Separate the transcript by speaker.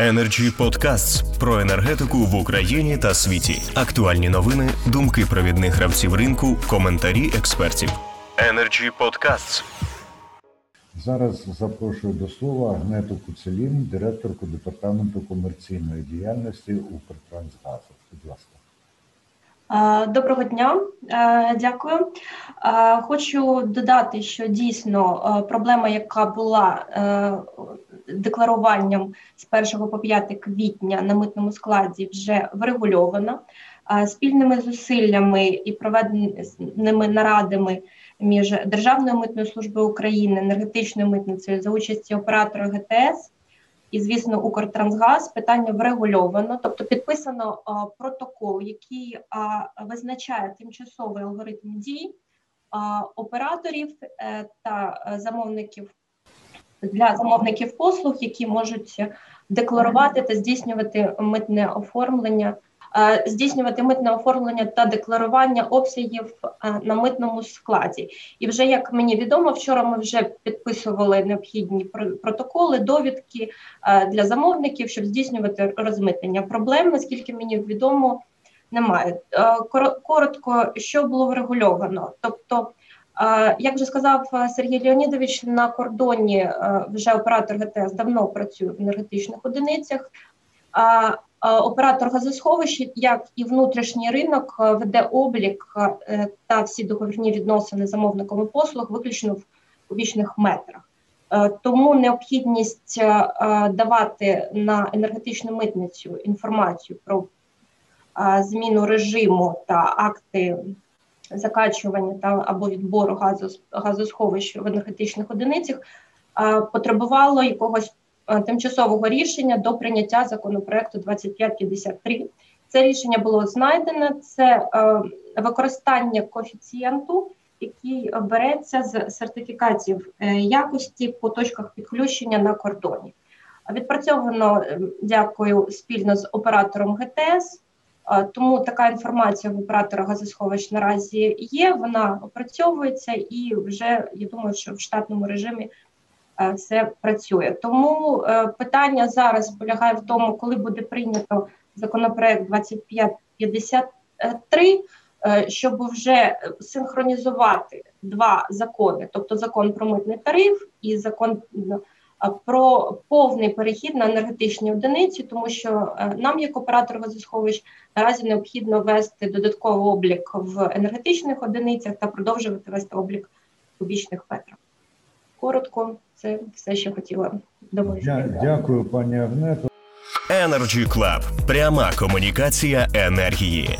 Speaker 1: Energy Podcasts про енергетику в Україні та світі. Актуальні новини, думки провідних гравців ринку, коментарі експертів. Energy Podcasts.
Speaker 2: Зараз запрошую до слова Агнету Куцелін, директорку департаменту комерційної діяльності Укртрансгазу. Будь ласка.
Speaker 3: Доброго дня, дякую. Хочу додати, що дійсно проблема, яка була е, декларуванням з 1 по 5 квітня на митному складі, вже врегульована. Е, Спільними зусиллями і проведеними нарадами між Державною митною службою України, енергетичною митницею за участі оператора ГТС і, звісно, Укртрансгаз питання врегульовано, тобто підписано протокол, який визначає тимчасовий алгоритм дій операторів е, та е, замовників для замовників послуг, які можуть декларувати та здійснювати митне оформлення. е, Здійснювати митне оформлення та декларування обсягів е, на митному складі, і вже як мені відомо, вчора ми вже підписували необхідні про- протоколи, довідки е, для замовників, щоб здійснювати розмитнення. Проблем, наскільки мені відомо, немає. Коротко, що було врегульовано. Тобто, як вже сказав е, Сергій Леонідович, на кордоні е, вже оператор ГТС давно працює в енергетичних одиницях. А е, оператор газосховища, як і внутрішній ринок, е, веде облік е, та всі договірні відносини замовниками послуг виключно в кубічних метрах. Е, Тому необхідність е, е, давати на енергетичну митницю інформацію про е, зміну режиму та акти закачування та або відбору газу газосховищ в енергетичних одиницях потребувало якогось тимчасового рішення до прийняття законопроекту 2553. Це рішення було знайдене. Це використання коефіцієнту який береться з сертифікатів е, якості по точках підключення на кордоні. Відпрацьовано, дякую, спільно з оператором ГТС. Тому така інформація в оператора газосховищ наразі є. Вона опрацьовується і вже я думаю, що в штатному режимі е, все працює. Тому е, питання зараз полягає в тому, коли буде прийнято законопроект 2553, е, щоб вже синхронізувати два закони, тобто закон про митний тариф і закон а, про повний перехід на енергетичні одиниці, тому що е, нам, як оператор газосховищ, наразі необхідно вести додатковий облік в енергетичних одиницях та продовжувати вести облік в кубічних метрах. Коротко, це все, що хотіла доводити.
Speaker 2: Дя- Дякую, пані Агнето.
Speaker 1: Energy Club. Пряма комунікація енергії.